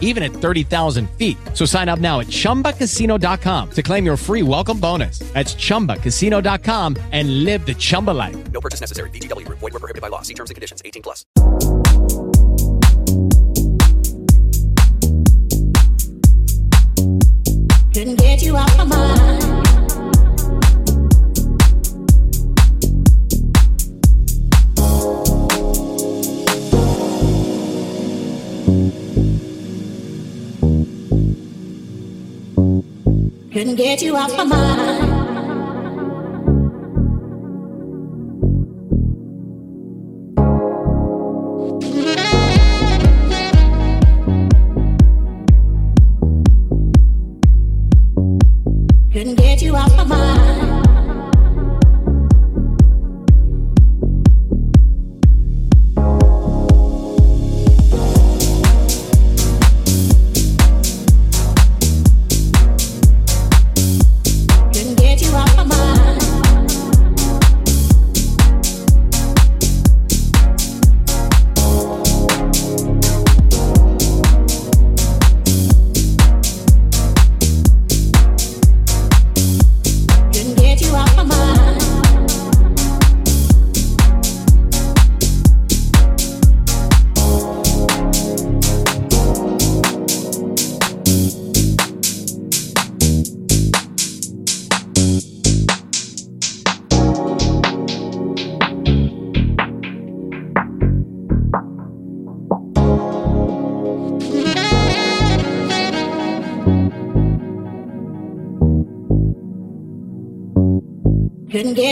even at 30,000 feet. So sign up now at chumbacasino.com to claim your free welcome bonus. That's chumbacasino.com and live the Chumba life. No purchase necessary. VGW Group. Void were prohibited by law. See terms and conditions. 18 plus. Couldn't get you off my mind. Couldn't get you off my mind.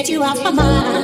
Get you off my mind.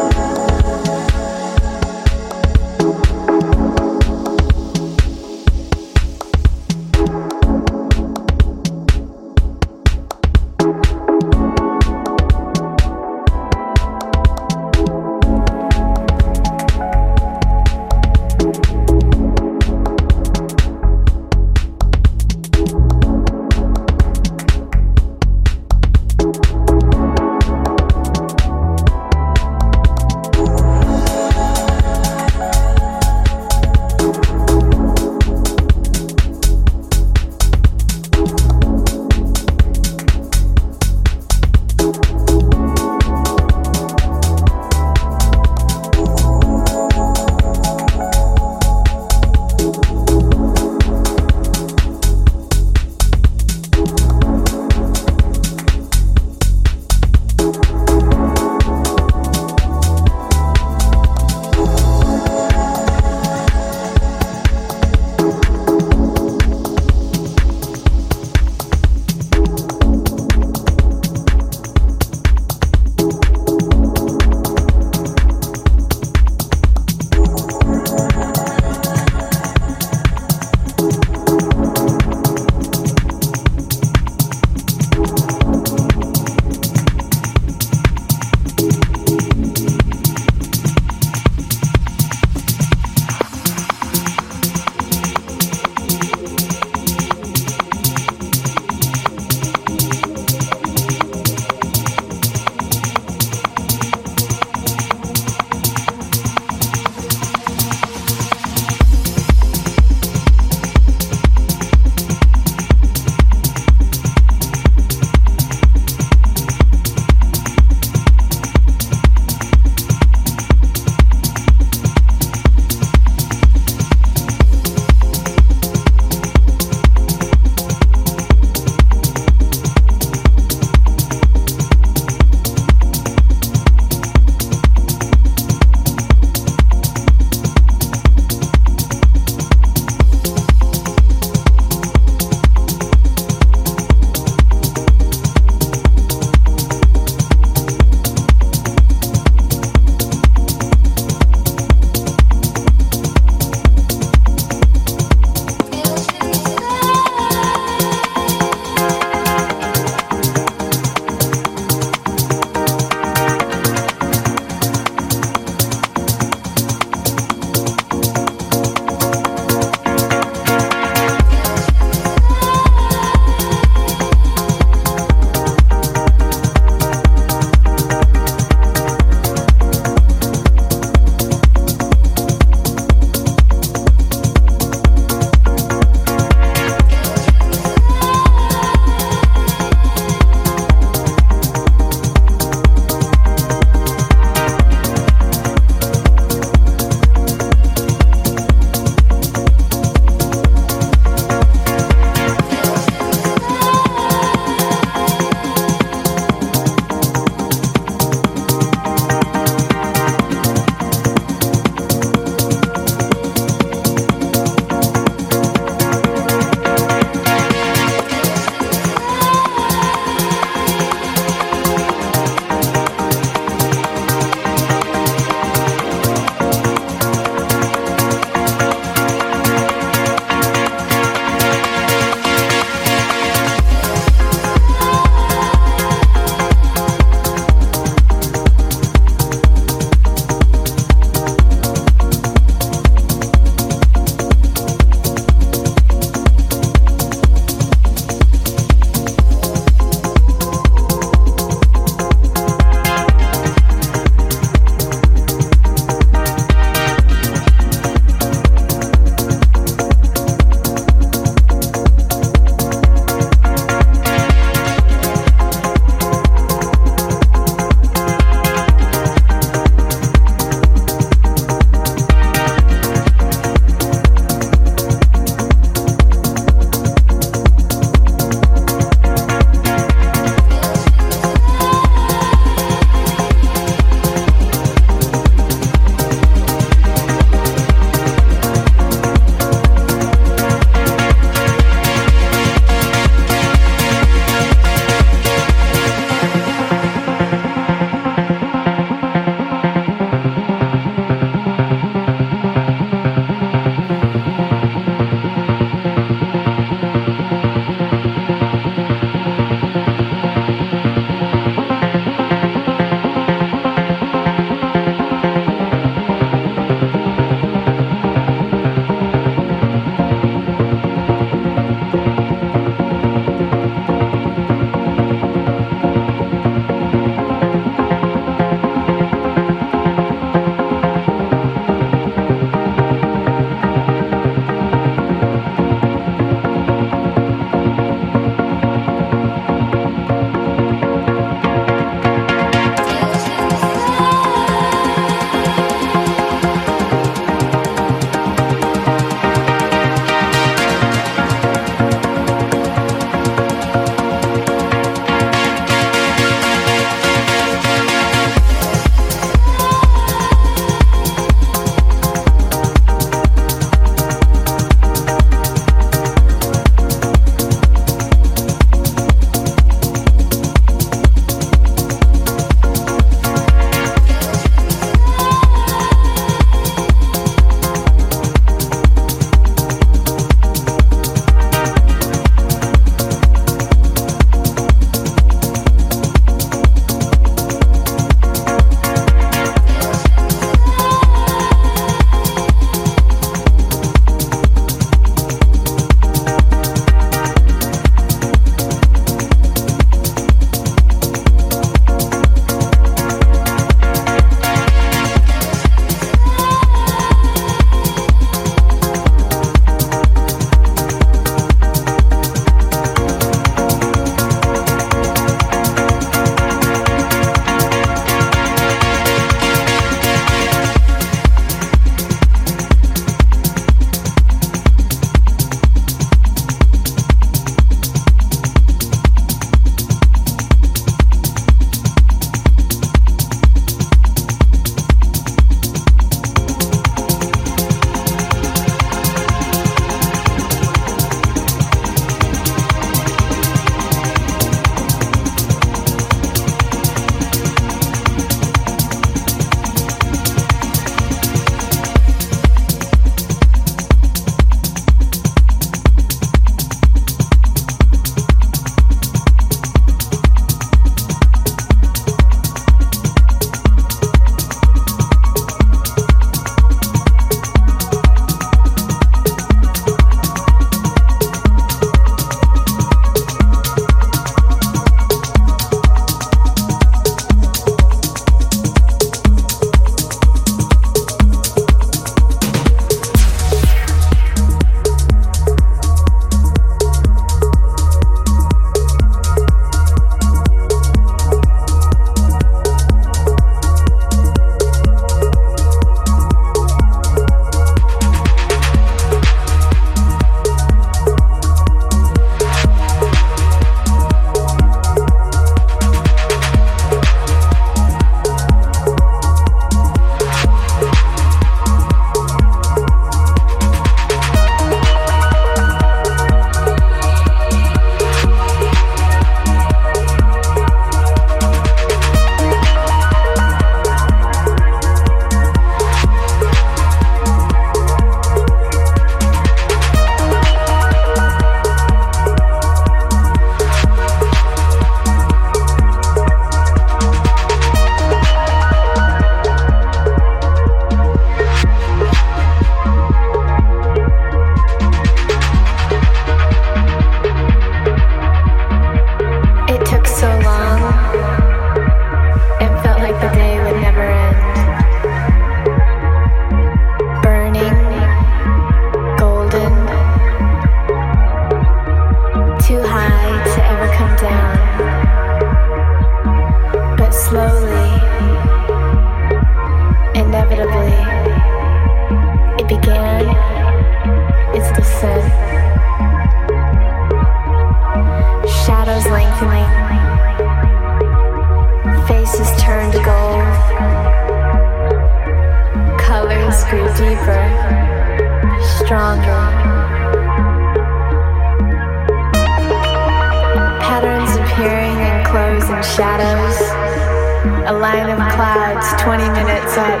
A line of clouds 20 minutes up.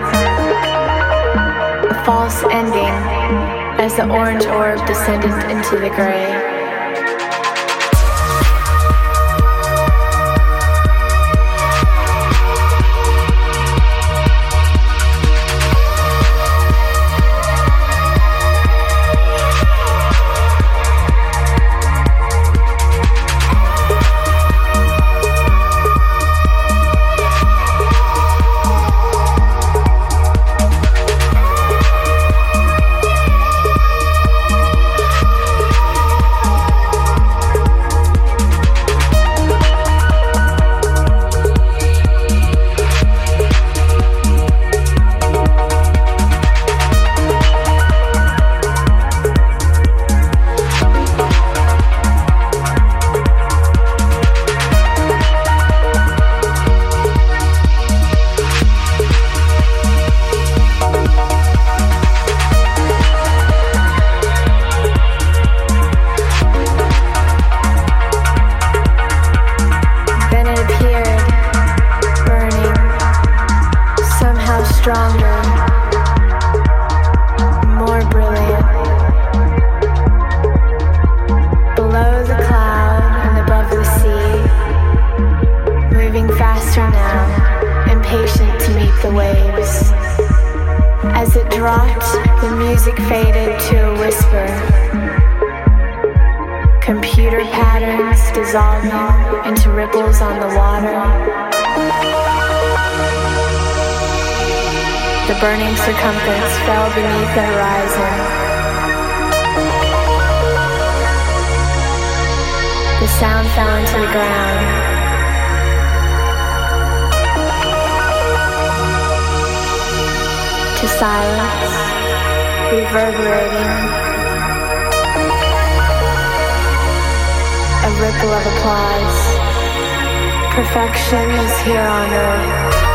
A false ending as the orange orb descended into the gray. The burning circumference fell beneath the horizon. The sound fell into the ground. To silence, reverberating. a ripple of applause. Perfection is here on earth.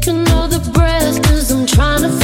taking all breath, cause I'm trying to.